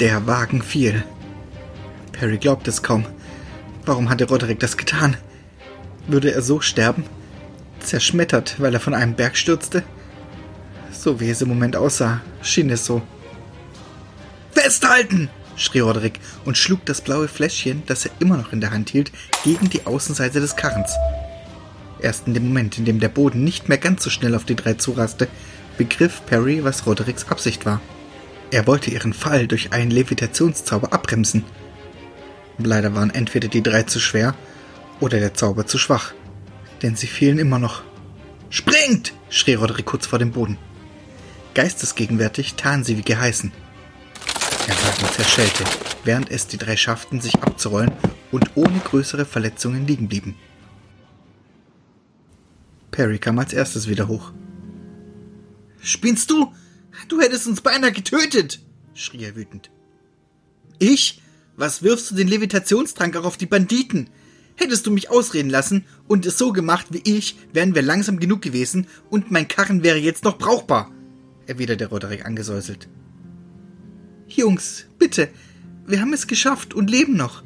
Der Wagen fiel. Perry glaubt es kaum. Warum hatte Roderick das getan? Würde er so sterben? Zerschmettert, weil er von einem Berg stürzte? So wie es im Moment aussah, schien es so. Festhalten! schrie Roderick und schlug das blaue Fläschchen, das er immer noch in der Hand hielt, gegen die Außenseite des Karrens. Erst in dem Moment, in dem der Boden nicht mehr ganz so schnell auf die drei zuraste, begriff Perry, was Rodericks Absicht war. Er wollte ihren Fall durch einen Levitationszauber abbremsen. Leider waren entweder die drei zu schwer oder der Zauber zu schwach, denn sie fielen immer noch. Springt! schrie Roderick kurz vor dem Boden. Geistesgegenwärtig taten sie wie geheißen. Der Wagen zerschellte, während es die drei schafften, sich abzurollen und ohne größere Verletzungen liegen blieben. Perry kam als erstes wieder hoch. Spinnst du? Du hättest uns beinahe getötet, schrie er wütend. Ich? Was wirfst du den Levitationstrank auch auf die Banditen? Hättest du mich ausreden lassen und es so gemacht wie ich, wären wir langsam genug gewesen und mein Karren wäre jetzt noch brauchbar, erwiderte Roderick angesäuselt. Jungs, bitte, wir haben es geschafft und leben noch.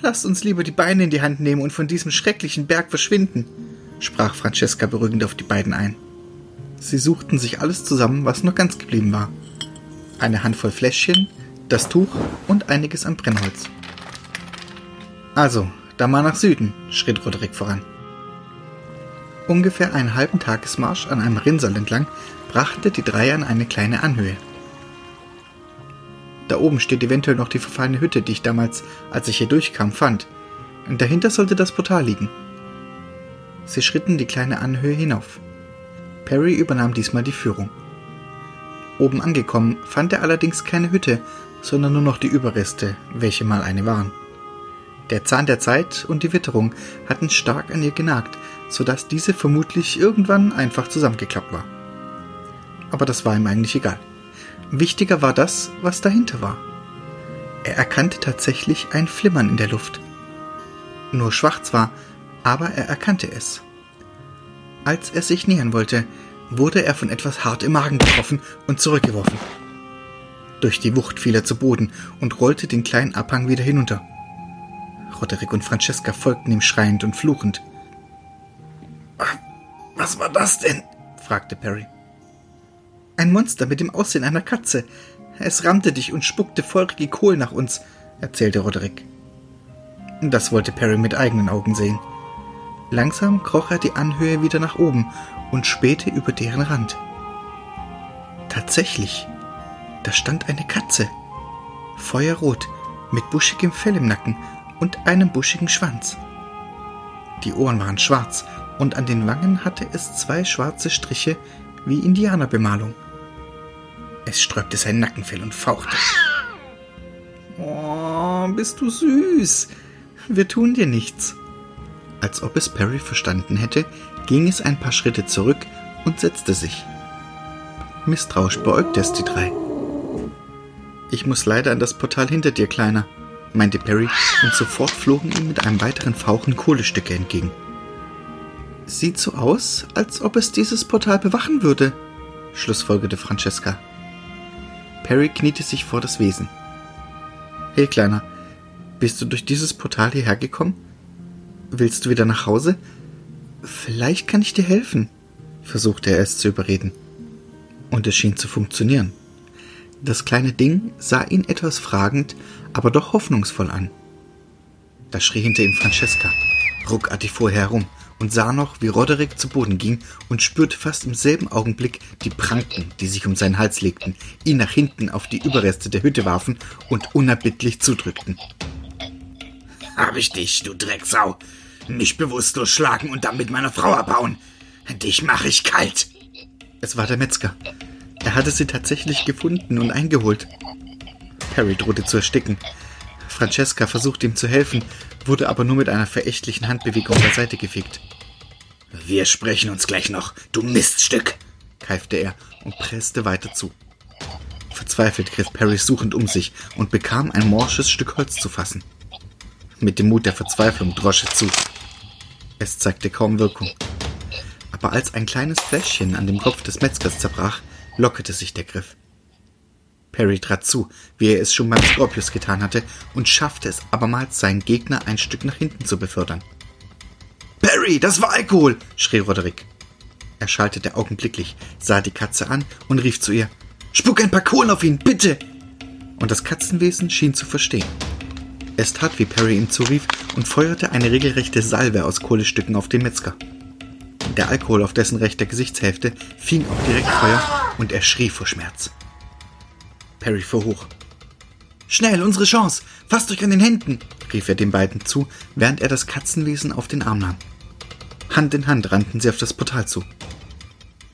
Lasst uns lieber die Beine in die Hand nehmen und von diesem schrecklichen Berg verschwinden, sprach Francesca beruhigend auf die beiden ein. Sie suchten sich alles zusammen, was noch ganz geblieben war. Eine Handvoll Fläschchen, das Tuch und einiges an Brennholz. Also, da mal nach Süden, schritt Roderick voran. Ungefähr einen halben Tagesmarsch an einem Rinnsal entlang brachte die drei an eine kleine Anhöhe. Da oben steht eventuell noch die verfallene Hütte, die ich damals, als ich hier durchkam, fand. Und dahinter sollte das Portal liegen. Sie schritten die kleine Anhöhe hinauf. Perry übernahm diesmal die Führung. Oben angekommen fand er allerdings keine Hütte, sondern nur noch die Überreste, welche mal eine waren. Der Zahn der Zeit und die Witterung hatten stark an ihr genagt, so dass diese vermutlich irgendwann einfach zusammengeklappt war. Aber das war ihm eigentlich egal. Wichtiger war das, was dahinter war. Er erkannte tatsächlich ein Flimmern in der Luft. Nur schwach zwar, aber er erkannte es. Als er sich nähern wollte, wurde er von etwas hart im Magen getroffen und zurückgeworfen. Durch die Wucht fiel er zu Boden und rollte den kleinen Abhang wieder hinunter. Roderick und Francesca folgten ihm schreiend und fluchend. Was war das denn? fragte Perry. Ein Monster mit dem Aussehen einer Katze. Es rammte dich und spuckte feurige Kohl nach uns, erzählte Roderick. Das wollte Perry mit eigenen Augen sehen. Langsam kroch er die Anhöhe wieder nach oben und spähte über deren Rand. Tatsächlich, da stand eine Katze. Feuerrot, mit buschigem Fell im Nacken und einem buschigen Schwanz. Die Ohren waren schwarz und an den Wangen hatte es zwei schwarze Striche wie Indianerbemalung. Es sträubte sein Nackenfell und fauchte. Oh, bist du süß. Wir tun dir nichts. Als ob es Perry verstanden hätte, ging es ein paar Schritte zurück und setzte sich. Misstrauisch beäugte es die drei. Ich muss leider an das Portal hinter dir, Kleiner, meinte Perry, und sofort flogen ihm mit einem weiteren Fauchen Kohlestücke entgegen. Sieht so aus, als ob es dieses Portal bewachen würde, schlussfolgerte Francesca. Perry kniete sich vor das Wesen. Hey, Kleiner, bist du durch dieses Portal hierher gekommen? Willst du wieder nach Hause? Vielleicht kann ich dir helfen, versuchte er es zu überreden. Und es schien zu funktionieren. Das kleine Ding sah ihn etwas fragend, aber doch hoffnungsvoll an. Da schrie hinter ihm Francesca. Ruckartig fuhr er herum und sah noch, wie Roderick zu Boden ging und spürte fast im selben Augenblick die Pranken, die sich um seinen Hals legten, ihn nach hinten auf die Überreste der Hütte warfen und unerbittlich zudrückten. Hab ich dich, du Drecksau! Mich bewusstlos schlagen und dann mit meiner Frau abhauen! Dich mach ich kalt! Es war der Metzger. Er hatte sie tatsächlich gefunden und eingeholt. Harry drohte zu ersticken. Francesca versuchte ihm zu helfen, wurde aber nur mit einer verächtlichen Handbewegung beiseite gefegt. Wir sprechen uns gleich noch, du Miststück, keifte er und presste weiter zu. Verzweifelt griff Perry suchend um sich und bekam ein morsches Stück Holz zu fassen. Mit dem Mut der Verzweiflung drosch es zu. Es zeigte kaum Wirkung. Aber als ein kleines Fläschchen an dem Kopf des Metzgers zerbrach, lockerte sich der Griff. Perry trat zu, wie er es schon beim Scorpius getan hatte, und schaffte es abermals, seinen Gegner ein Stück nach hinten zu befördern. Perry, das war Alkohol! schrie Roderick. Er schaltete augenblicklich, sah die Katze an und rief zu ihr: Spuck ein paar Kohlen auf ihn, bitte! Und das Katzenwesen schien zu verstehen. Es tat, wie Perry ihm zurief, und feuerte eine regelrechte Salve aus Kohlestücken auf den Metzger. Der Alkohol auf dessen rechter Gesichtshälfte fing auch direkt Feuer und er schrie vor Schmerz. Perry fuhr hoch. Schnell, unsere Chance! Fasst euch an den Händen! rief er den beiden zu, während er das Katzenwesen auf den Arm nahm. Hand in Hand rannten sie auf das Portal zu.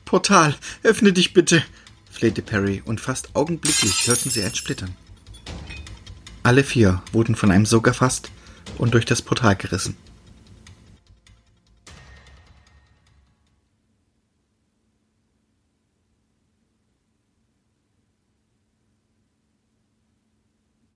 Portal, öffne dich bitte! flehte Perry, und fast augenblicklich hörten sie ein Splittern. Alle vier wurden von einem Sog erfasst und durch das Portal gerissen.